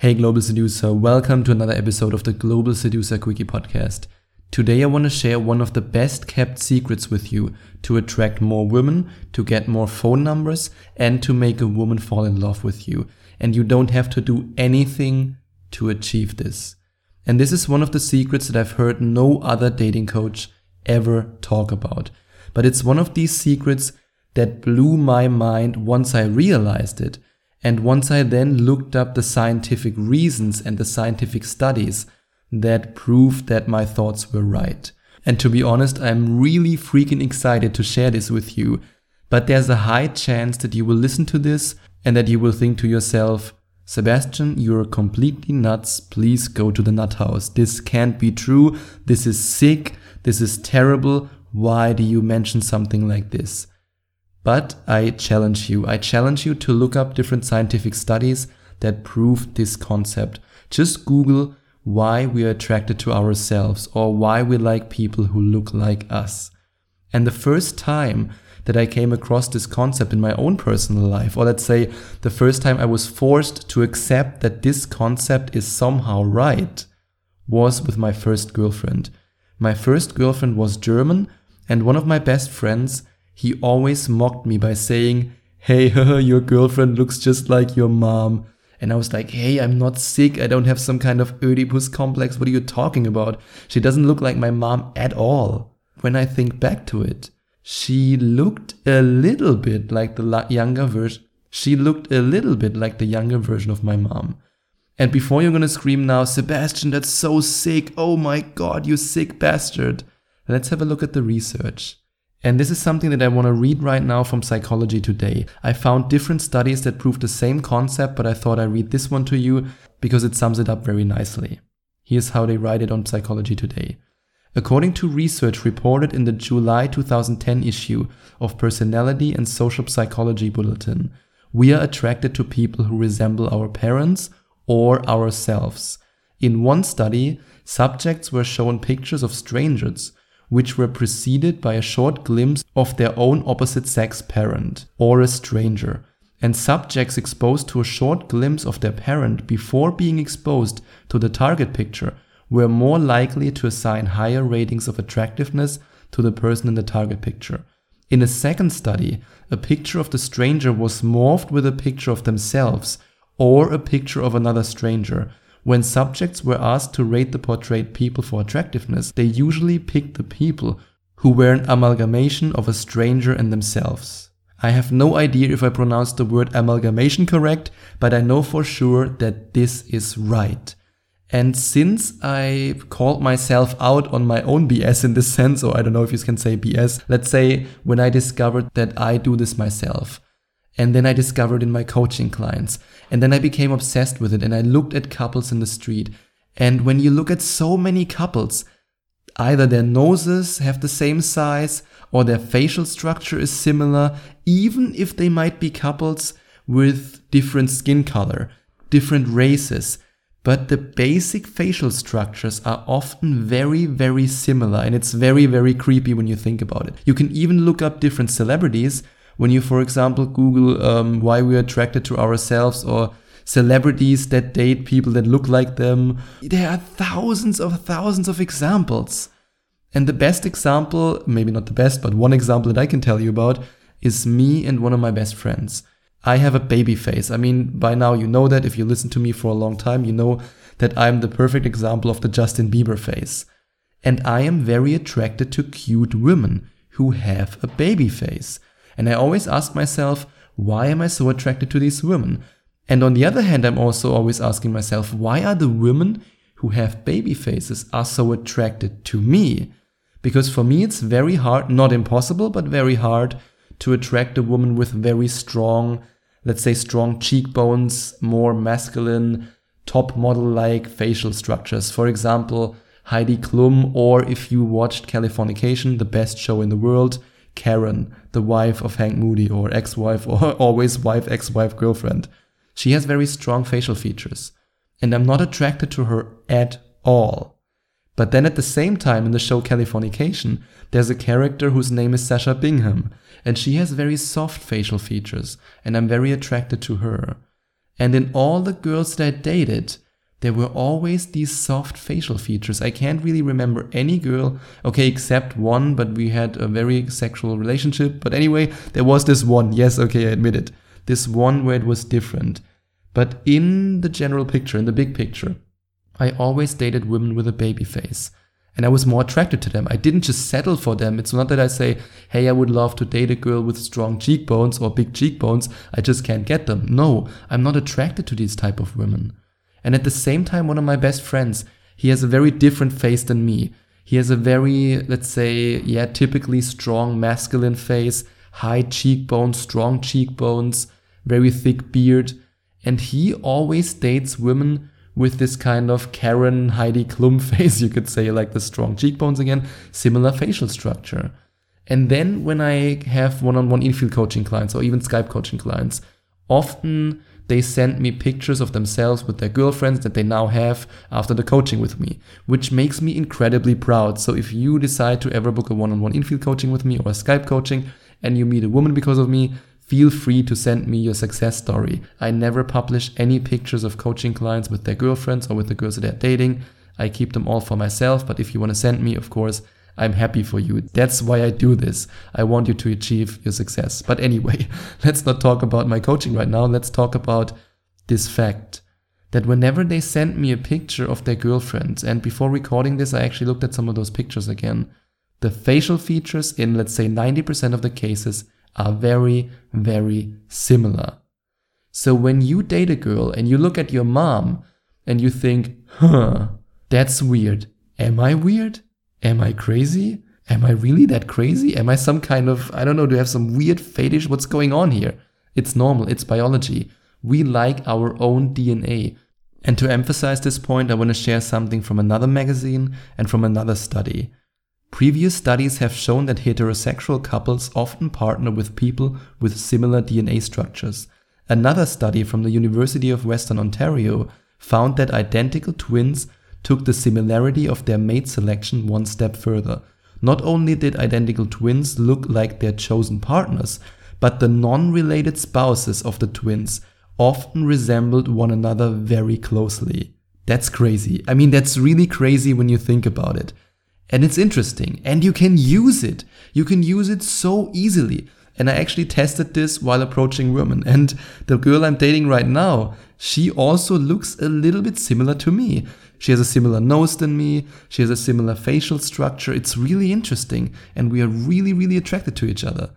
Hey, Global Seducer, welcome to another episode of the Global Seducer Quickie podcast. Today, I want to share one of the best kept secrets with you to attract more women, to get more phone numbers, and to make a woman fall in love with you. And you don't have to do anything to achieve this. And this is one of the secrets that I've heard no other dating coach ever talk about. But it's one of these secrets that blew my mind once I realized it and once I then looked up the scientific reasons and the scientific studies that proved that my thoughts were right. And to be honest, I'm really freaking excited to share this with you. But there's a high chance that you will listen to this and that you will think to yourself, Sebastian, you're completely nuts. Please go to the nut house. This can't be true. This is sick. This is terrible. Why do you mention something like this? But I challenge you. I challenge you to look up different scientific studies that prove this concept. Just Google why we are attracted to ourselves or why we like people who look like us. And the first time that I came across this concept in my own personal life, or let's say the first time I was forced to accept that this concept is somehow right, was with my first girlfriend. My first girlfriend was German, and one of my best friends he always mocked me by saying, Hey, your girlfriend looks just like your mom. And I was like, hey, I'm not sick. I don't have some kind of Oedipus complex. What are you talking about? She doesn't look like my mom at all. When I think back to it, she looked a little bit like the younger version. She looked a little bit like the younger version of my mom. And before you're gonna scream now, Sebastian, that's so sick. Oh my god, you sick bastard. Let's have a look at the research. And this is something that I want to read right now from Psychology Today. I found different studies that prove the same concept, but I thought I'd read this one to you because it sums it up very nicely. Here's how they write it on Psychology Today. According to research reported in the July 2010 issue of Personality and Social Psychology Bulletin, we are attracted to people who resemble our parents or ourselves. In one study, subjects were shown pictures of strangers which were preceded by a short glimpse of their own opposite sex parent or a stranger, and subjects exposed to a short glimpse of their parent before being exposed to the target picture were more likely to assign higher ratings of attractiveness to the person in the target picture. In a second study, a picture of the stranger was morphed with a picture of themselves or a picture of another stranger, when subjects were asked to rate the portrayed people for attractiveness, they usually picked the people who were an amalgamation of a stranger and themselves. I have no idea if I pronounced the word amalgamation correct, but I know for sure that this is right. And since I called myself out on my own BS in this sense, or I don't know if you can say BS, let's say when I discovered that I do this myself, and then I discovered in my coaching clients. And then I became obsessed with it and I looked at couples in the street. And when you look at so many couples, either their noses have the same size or their facial structure is similar, even if they might be couples with different skin color, different races. But the basic facial structures are often very, very similar, and it's very, very creepy when you think about it. You can even look up different celebrities when you, for example, Google um, why we're attracted to ourselves or celebrities that date people that look like them, there are thousands of thousands of examples. And the best example, maybe not the best, but one example that I can tell you about is me and one of my best friends. I have a baby face. I mean, by now you know that. If you listen to me for a long time, you know that I'm the perfect example of the Justin Bieber face. And I am very attracted to cute women who have a baby face. And I always ask myself, why am I so attracted to these women? And on the other hand, I'm also always asking myself, why are the women who have baby faces are so attracted to me? Because for me, it's very hard, not impossible, but very hard to attract a woman with very strong, let's say strong cheekbones, more masculine, top model like facial structures. For example, Heidi Klum, or if you watched Californication, the best show in the world, Karen, the wife of Hank Moody, or ex wife, or always wife, ex wife, girlfriend. She has very strong facial features, and I'm not attracted to her at all. But then at the same time in the show Californication, there's a character whose name is Sasha Bingham, and she has very soft facial features, and I'm very attracted to her. And in all the girls that I dated, there were always these soft facial features. I can't really remember any girl, okay, except one, but we had a very sexual relationship. But anyway, there was this one. Yes, okay, I admit it. This one where it was different. But in the general picture, in the big picture, I always dated women with a baby face. And I was more attracted to them. I didn't just settle for them. It's not that I say, hey, I would love to date a girl with strong cheekbones or big cheekbones. I just can't get them. No, I'm not attracted to these type of women. And at the same time, one of my best friends, he has a very different face than me. He has a very, let's say, yeah, typically strong masculine face, high cheekbones, strong cheekbones, very thick beard. And he always dates women with this kind of Karen Heidi Klum face, you could say, like the strong cheekbones again, similar facial structure. And then when I have one on one infield coaching clients or even Skype coaching clients, often they send me pictures of themselves with their girlfriends that they now have after the coaching with me, which makes me incredibly proud. So if you decide to ever book a one on one infield coaching with me or a Skype coaching and you meet a woman because of me, feel free to send me your success story. I never publish any pictures of coaching clients with their girlfriends or with the girls that they're dating. I keep them all for myself, but if you want to send me, of course, I'm happy for you. That's why I do this. I want you to achieve your success. But anyway, let's not talk about my coaching right now. Let's talk about this fact that whenever they send me a picture of their girlfriend, and before recording this, I actually looked at some of those pictures again, the facial features in, let's say, 90% of the cases are very, very similar. So when you date a girl and you look at your mom and you think, huh, that's weird. Am I weird? Am I crazy? Am I really that crazy? Am I some kind of, I don't know, do I have some weird fetish? What's going on here? It's normal, it's biology. We like our own DNA. And to emphasize this point, I want to share something from another magazine and from another study. Previous studies have shown that heterosexual couples often partner with people with similar DNA structures. Another study from the University of Western Ontario found that identical twins took the similarity of their mate selection one step further. Not only did identical twins look like their chosen partners, but the non related spouses of the twins often resembled one another very closely. That's crazy. I mean, that's really crazy when you think about it. And it's interesting. And you can use it. You can use it so easily. And I actually tested this while approaching women. And the girl I'm dating right now, she also looks a little bit similar to me. She has a similar nose than me. She has a similar facial structure. It's really interesting. And we are really, really attracted to each other.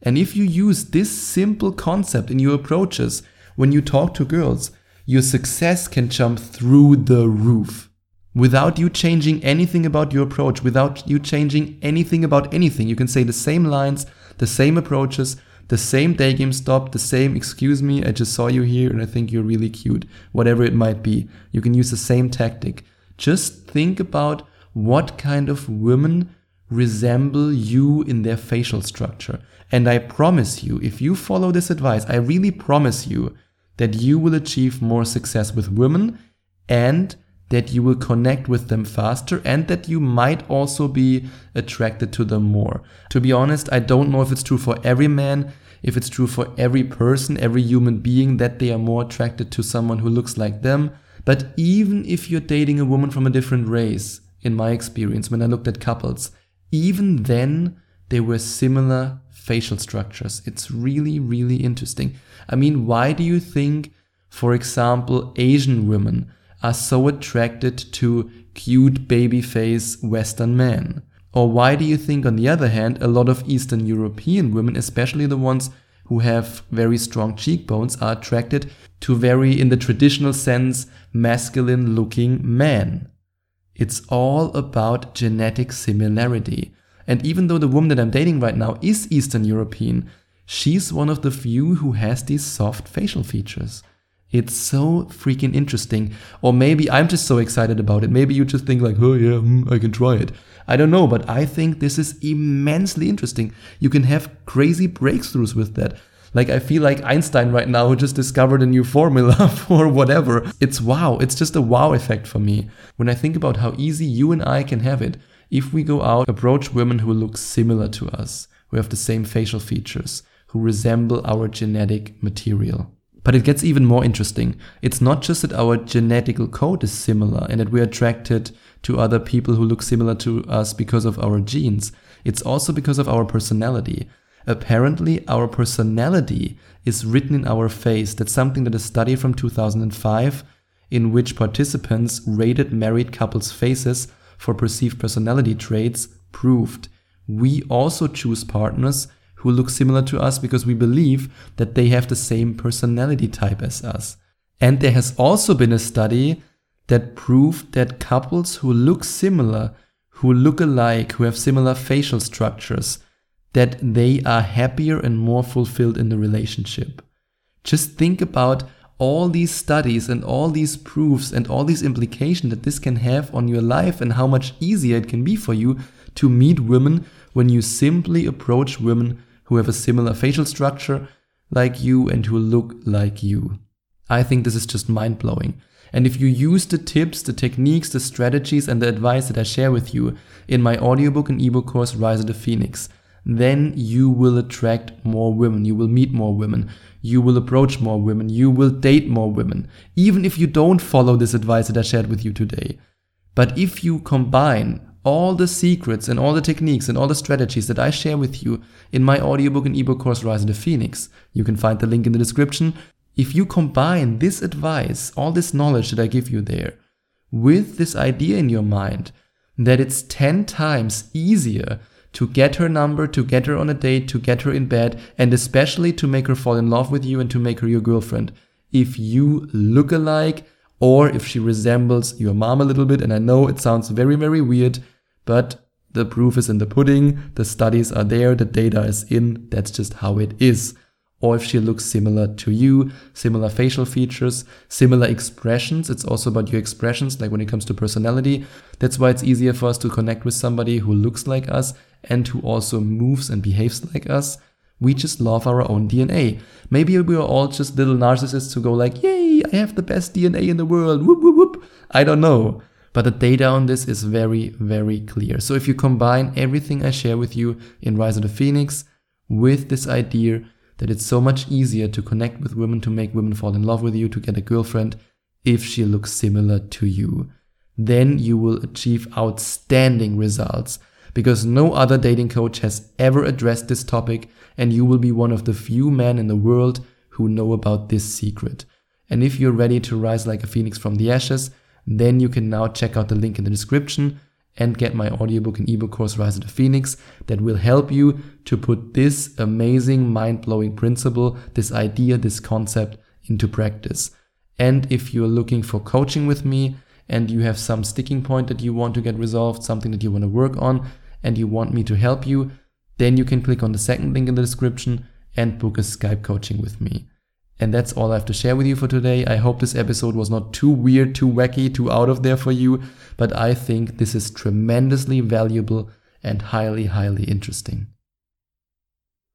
And if you use this simple concept in your approaches when you talk to girls, your success can jump through the roof. Without you changing anything about your approach, without you changing anything about anything, you can say the same lines, the same approaches, the same day game stop, the same, excuse me, I just saw you here and I think you're really cute, whatever it might be. You can use the same tactic. Just think about what kind of women resemble you in their facial structure. And I promise you, if you follow this advice, I really promise you that you will achieve more success with women and that you will connect with them faster and that you might also be attracted to them more. To be honest, I don't know if it's true for every man, if it's true for every person, every human being, that they are more attracted to someone who looks like them. But even if you're dating a woman from a different race, in my experience, when I looked at couples, even then they were similar facial structures. It's really, really interesting. I mean, why do you think, for example, Asian women are so attracted to cute baby face Western men? Or why do you think, on the other hand, a lot of Eastern European women, especially the ones who have very strong cheekbones, are attracted to very, in the traditional sense, masculine looking men? It's all about genetic similarity. And even though the woman that I'm dating right now is Eastern European, she's one of the few who has these soft facial features. It's so freaking interesting. Or maybe I'm just so excited about it. Maybe you just think like, oh yeah, mm, I can try it. I don't know, but I think this is immensely interesting. You can have crazy breakthroughs with that. Like I feel like Einstein right now who just discovered a new formula for whatever. It's wow. It's just a wow effect for me. When I think about how easy you and I can have it if we go out, approach women who look similar to us, who have the same facial features, who resemble our genetic material. But it gets even more interesting. It's not just that our genetical code is similar and that we're attracted to other people who look similar to us because of our genes. It's also because of our personality. Apparently, our personality is written in our face. That's something that a study from 2005 in which participants rated married couples' faces for perceived personality traits proved. We also choose partners who look similar to us because we believe that they have the same personality type as us. And there has also been a study that proved that couples who look similar, who look alike, who have similar facial structures, that they are happier and more fulfilled in the relationship. Just think about all these studies and all these proofs and all these implications that this can have on your life and how much easier it can be for you to meet women when you simply approach women who have a similar facial structure like you and who look like you. I think this is just mind blowing. And if you use the tips, the techniques, the strategies, and the advice that I share with you in my audiobook and ebook course, Rise of the Phoenix, then you will attract more women. You will meet more women. You will approach more women. You will date more women. Even if you don't follow this advice that I shared with you today. But if you combine all the secrets and all the techniques and all the strategies that I share with you in my audiobook and ebook course Rise of the Phoenix, you can find the link in the description. If you combine this advice, all this knowledge that I give you there, with this idea in your mind that it's 10 times easier to get her number, to get her on a date, to get her in bed, and especially to make her fall in love with you and to make her your girlfriend. If you look alike, or if she resembles your mom a little bit, and I know it sounds very, very weird, but the proof is in the pudding, the studies are there, the data is in, that's just how it is or if she looks similar to you, similar facial features, similar expressions. It's also about your expressions, like when it comes to personality. That's why it's easier for us to connect with somebody who looks like us and who also moves and behaves like us. We just love our own DNA. Maybe we are all just little narcissists who go like, yay, I have the best DNA in the world, whoop, whoop, whoop. I don't know. But the data on this is very, very clear. So if you combine everything I share with you in Rise of the Phoenix with this idea that it's so much easier to connect with women, to make women fall in love with you, to get a girlfriend if she looks similar to you. Then you will achieve outstanding results because no other dating coach has ever addressed this topic, and you will be one of the few men in the world who know about this secret. And if you're ready to rise like a phoenix from the ashes, then you can now check out the link in the description and get my audiobook and ebook course Rise of the Phoenix that will help you to put this amazing mind-blowing principle, this idea, this concept into practice. And if you're looking for coaching with me and you have some sticking point that you want to get resolved, something that you want to work on and you want me to help you, then you can click on the second link in the description and book a Skype coaching with me. And that's all I have to share with you for today. I hope this episode was not too weird, too wacky, too out of there for you, but I think this is tremendously valuable and highly, highly interesting.